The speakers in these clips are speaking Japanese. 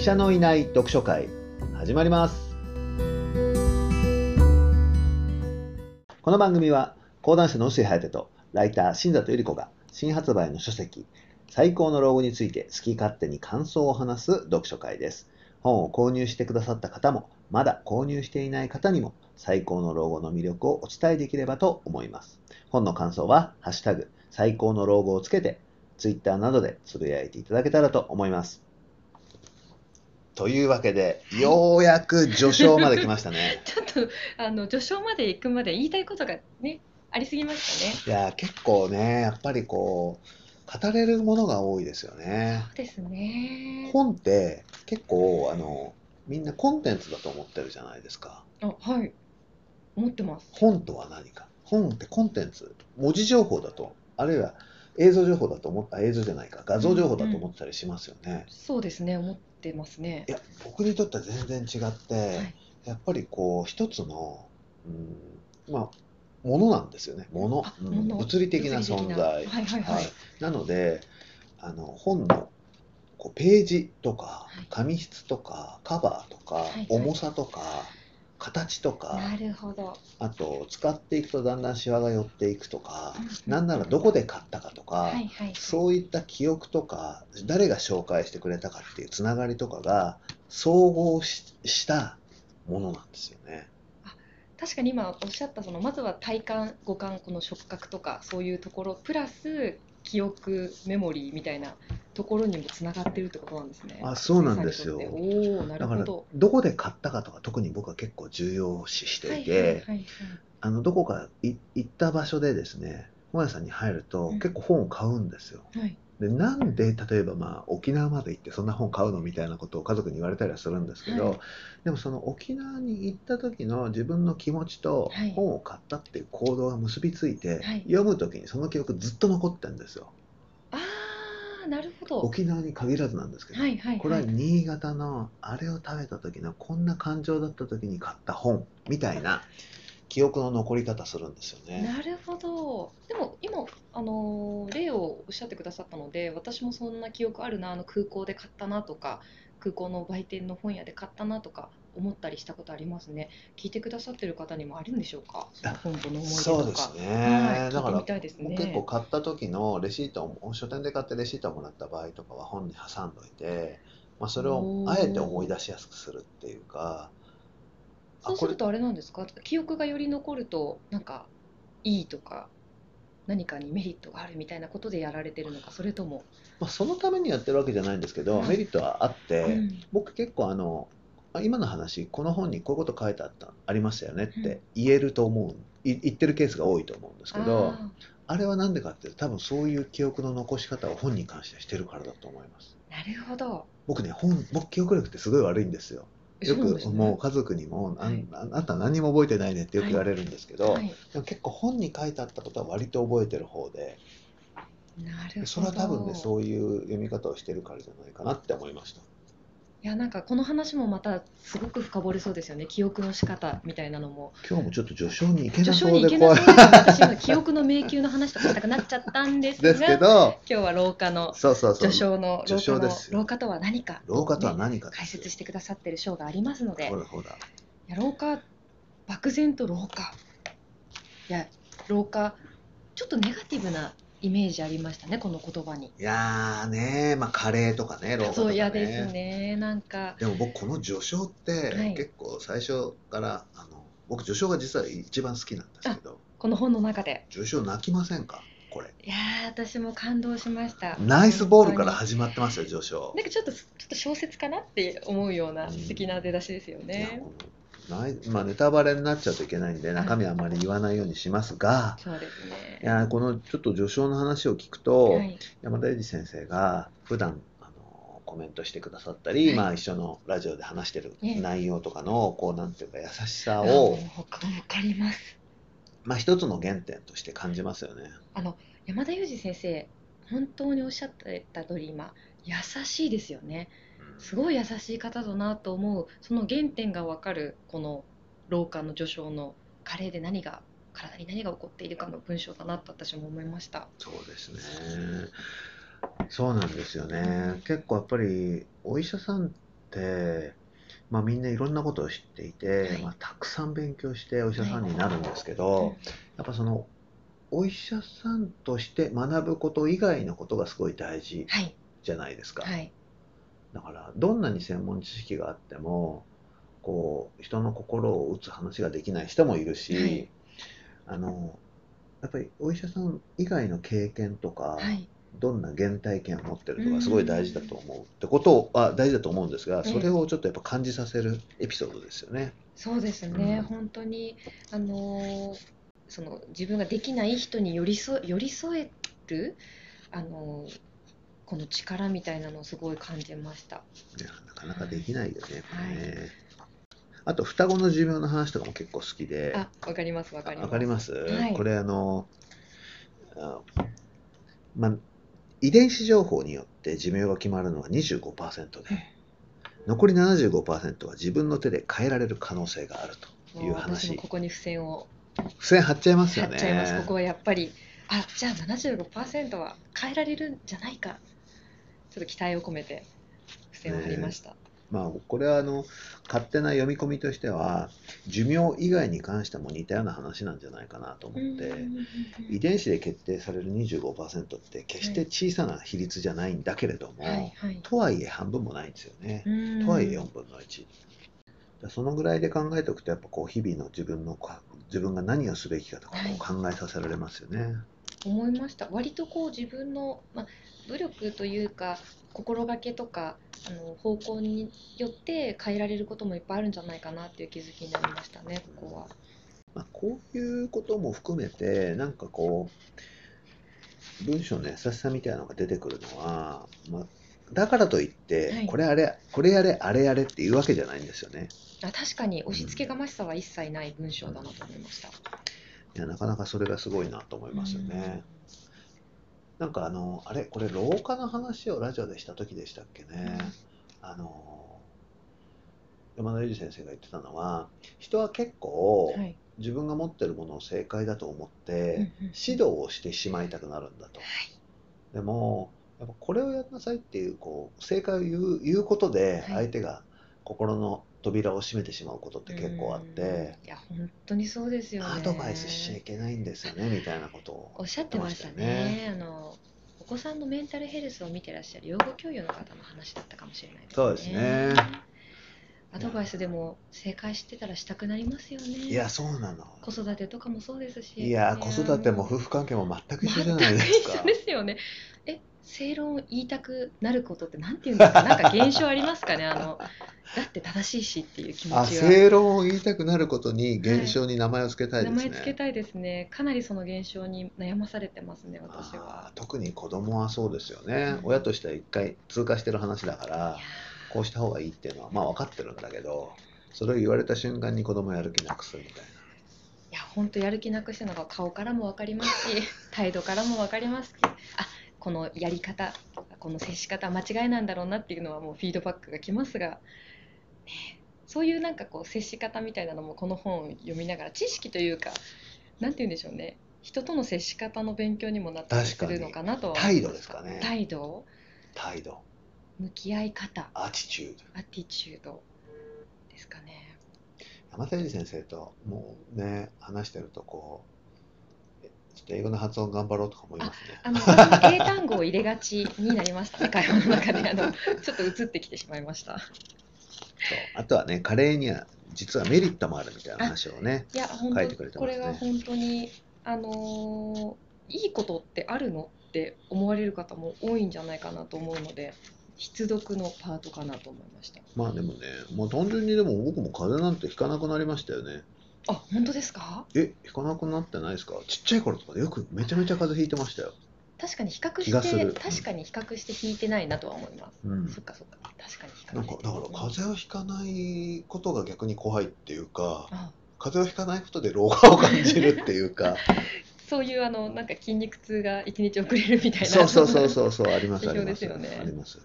医者のいない読書会始まります。この番組は講談師の臼井颯とライター新里百合子が新発売の書籍最高の老後について好き勝手に感想を話す読書会です。本を購入してくださった方もまだ購入していない方にも最高の老後の魅力をお伝えできればと思います。本の感想はハッシュタグ最高の老後をつけてツイッターなどでつぶやいていただけたらと思います。というわけで、ようやく序章まで来ましたね。ちょっとあの序章まで行くまで言いたいことがねありすぎましたね。いや、結構ね、やっぱりこう、語れるものが多いですよね。そうですね。本って結構、あの、みんなコンテンツだと思ってるじゃないですか。あはい思ってます。本とは何か。本ってコンテンツ、文字情報だと、あるいは映像情報だと思った、映像じゃないか、画像情報だと思ってたりしますよね。そうですね思ってますねい。や、僕にとっては全然違って、はいやっぱりこう、一つの、うん、まあ、ものなんですよね。ものあ。うん物物理的な存在。はいはいはい。なので、あの、本のこうページとかはい、紙質とか、カバーとか、はいはい重さとか、形とか、なるほど。あと、使っていくとだんだんシワが寄っていくとか、うんなんならどこで買ったかとか、はいはい。そういった記憶とか、誰が紹介してくれたかっていうつながりとかが総合ししたものなんですよね。確かに今おっしゃったそのまずは体感五感この触覚とかそういうところプラス記憶メモリーみたいなところにもつながってるってことなんですね。あそうなんですよおおなるだからほど。どこで買ったかとか特に僕は結構重要視していて。あのどこかい行った場所でですね本屋さんに入るとうん結構本を買うんですよ。はいでなんで例えばまあ沖縄まで行ってそんな本買うのみたいなことを家族に言われたりはするんですけど、はいでもその沖縄に行った時の自分の気持ちとはい本を買ったっていう行動が結びついて、はい読む時にその記憶ずっと残ってるんですよなるほど。沖縄に限らずなんですけど、はいはいはい。これは新潟のあれを食べた時のこんな感情だった時に買った本みたいな記憶の残り方するんですよね。なるほど。でも今あのー例をおっしゃってくださったので、私もそんな記憶あるなあの空港で買ったなとか、空港の売店の本屋で買ったなとか思ったりしたことありますね。聞いてくださってる方にもあるんでしょうか？本との思い出とか。そうですね、はい、だから聞いてみたいですね。結構買った時のレシートを書店で買ってレシートをもらった場合とかは本に挟んどいて、まあ、それをあえて思い出しやすくするっていうかそうするとあれなんですか？記憶がより残るとなんかいいとか。何かにメリットがあるみたいなことでやられてるのか、それとも、まあ、そのためにやってるわけじゃないんですけど、はいメリットはあって、うん僕結構あのあ今の話この本にこういうこと書いてあったありましたよねって言えると思うい言ってるケースが多いと思うんですけどああれはなんでかっていうと多分そういう記憶の残し方を本に関してしてるからだと思います。ーなるほど。僕ね本僕記憶力ってすごい悪いんですよ。よくねもう家族にも、あんはい。ああんた何にも覚えてないねってよく言われるんですけど、はい、でも結構本に書いてあったことは割と覚えてる方でなるほど。それは多分ねそういう読み方をしてるからじゃないかなって思いましたいやなんかこの話もまたすごく深掘れそうですよね。記憶の仕方みたいなのも。今日もちょっと序章に行けな序章そうに行けなで怖いそうです。私今記憶の迷宮の話とかしたくなっちゃったんですが、ですけど今日は廊下のそうそうそう序章の序廊下の章ですよ廊下とは何か、廊下とは何かね解説してくださってる章がありますので、いほらほらや廊下漠然と廊下。いや廊下ちょっとネガティブなイメージありましたねこの言葉に。いやーねまあカレーとかね廊下とかねそう嫌ですねなんか。でも僕この序章って、はい結構最初からあの僕序章が実は一番好きなんですけどこの本の中で。序章泣きませんか？これいやー私も感動しました。ナイスボールから本始まってますよ序章当になんかちょっとちょっと小説かなって思うようなうん素敵な出だしですよいやね。このまあ、ネタバレになっちゃうといけないんで中身はあまり言わないようにしますが、そうですね。いやこのちょっと序章の話を聞くと、はい、山田裕二先生が普段あのコメントしてくださったり、はいまあ、一緒のラジオで話してるええ内容とかのこうなんていうか優しさあを、わかります。まあ、一つの原点として感じますよね。あの山田裕二先生本当におっしゃってた通り今優しいですよね。すごい優しい方だなと思うその原点がわかるこの廊下の序章のカレーで何が体に何が起こっているかの文章だなと私も思いました。そうですね。そうなんですよね。結構やっぱりお医者さんっって、まあ、みんないろんなことを知っていて、はいまあ、たくさん勉強してお医者さんになるんですけど、やっぱそのお医者さんとして学ぶこと以外のことがすごい大事はいじゃないですか。はいだからどんなに専門知識があってもこう人の心を打つ話ができない人もいるし、はい。あのやっぱりお医者さん以外の経験とか、はい。どんな原体験を持ってるとかすごい大事だと思うってことをあ大事だと思うんですがええ。それをちょっとやっぱ感じさせるエピソードですよね。そうですね、うん。本当にあのーその自分ができない人に寄り添寄り添えるあのーこの力みたいなのをすごい感じました。いやなかなかできないよね。はいあと双子の寿命の話とかも結構好きで。あ、わかりますわかります。わかります、はいこれあのあまあ遺伝子情報によって寿命が決まるのは25%で残り75%は自分の手で変えられる可能性があるという話ここに付箋を付箋貼っちゃいますよね貼っちゃいます。ここはやっぱりあじゃあ75%は変えられるんじゃないかちょっと期待を込めて付箋を貼りました。まあこれはあの勝手な読み込みとしては寿命以外に関しても似たような話なんじゃないかなと思って、遺伝子で決定される25%って決して小さな比率じゃないんだけれども、はいはい。とはいえ半分もないんですよね。うんとはいえ4分の1。だそのぐらいで考えておくと、やっぱこう日々の自分のか自分が何をすべきかとかはいこう考えさせられますよね。思いました割とこう自分の、まあ、努力というか心がけとかあの方向によって変えられることもいっぱいあるんじゃないかなっていう気づきになりましたねここは。まあ、こういうことも含めて、なんかこう、文章の優しさみたいなのが出てくるのは、まあ、だからといって、はいこれあれ、これやれ、あれやれっていうわけじゃないんですよね。あ確かに押し付けがましさは一切ない文章だなと思いました。いや、なかなかそれがすごいなと思いますよね。なんかあの、あれ、これ老化の話をラジオでした時でしたっけね。あの、山田裕二先生が言ってたのは、人は結構。自分が持ってるものを正解だと思って、指導をしてしまいたくなるんだと。でも、やっぱこれをやんなさいっていう、こう、正解を言うことで、はい相手が心の扉を閉めてしまうことって結構あって、うんいや本当にそうですよね。アドバイスしちゃいけないんですよね、みたいなことを。おっしゃってましたね。あのお子さんのメンタルヘルスを見てらっしゃる養護教諭の方の話だったかもしれないですね。そうですね。アドバイスでも正解してたらしたくなりますよね。いや、そうなの。子育てとかもそうですし。いや、子育ても夫婦関係も全く一緒じゃないですか全く一緒。ですよね。え、正論を言いたくなることってなんて言うんですか。なんか現象ありますかね？あのだって正しいしっていう気持あ、ちが。正論を言いたくなることに現象に名前を付けたいですね。名前つけたいですね。かなりその現象に悩まされてますね。私あはー。特に子供はそうですよね、うん親としては一回通過してる話だからこうした方がいいっていうのはまあ分かってるんだけどそれを言われた瞬間に子供やる気なくすみたいいや本当やる気なくしてるのが顔からも分かりますし 態度からも分かりますしあこのやり方この接し方間違いなんだろうなっていうのはもうフィードバックがきますが、ねそういうなんかこう接し方みたいなのもこの本を読みながら知識というかなんて言うんでしょうね。人との接し方の勉強にもなったりするのかなと態度ですかね。態度？な態度。向き合い方。アティチュードアティチュードですかね。山田先生ともうね話してるとこうえちょっと英語の発音頑張ろうとか思いますね。英単語を入れがちになりました。ね 会話の中であのちょっと移ってきてしまいました。そう。あとはねカレーには実はメリットもあるみたいな話をねいや本書いてくれて当こますね。れは本当にあのーいいことってあるのって思われる方も多いんじゃないかなと思うので必読のパートかなと思いました。まあでもねもう単純にでも僕も風邪なんてひかなくなりましたよねあ本当ですか？え、引かなくなってないですか？ちっちゃい頃とかでよくめちゃめちゃ風邪ひいてましたよ。確かに比較気がする。して確かに比較して引いてないなとは思います、うん。そっかそっか。確かに比較なんか、だから風邪をひかないことが逆に怖いっていうか、あ風邪をひかないことで老化を感じるっていうか、そういうあのなんか筋肉痛が一日遅れるみたいな。そうそうそうそうそう、ありますあり指標ます。ですよね。あります。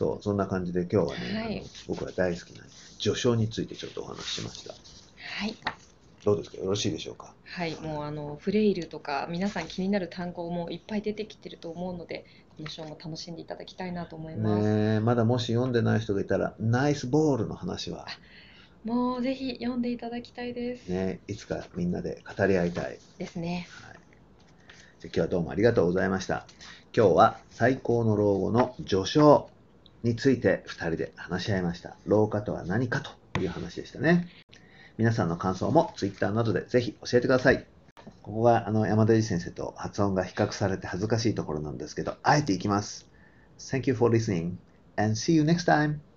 そう、そんな感じで今日はね、はい僕が大好きな序章についてちょっとお話ししました。はいどうですか？よろしいでしょうか？はい、もうあのフレイルとか皆さん気になる単語もいっぱい出てきてると思うので、この章も楽しんでいただきたいなと思います。ねえまだもし読んでない人がいたら、ナイスボールの話は、もうぜひ読んでいただきたいです。ね、いつかみんなで語り合いたい。ですね。はい、じゃあ今日はどうもありがとうございました。今日は最高の老後の序章について2人で話し合いました。老化とは何かという話でしたね。皆さんの感想も Twitter などでぜひ教えてください。ここがあの山田裕二先生と発音が比較されて恥ずかしいところなんですけど、あえていきます。Thank you for listening and see you next time.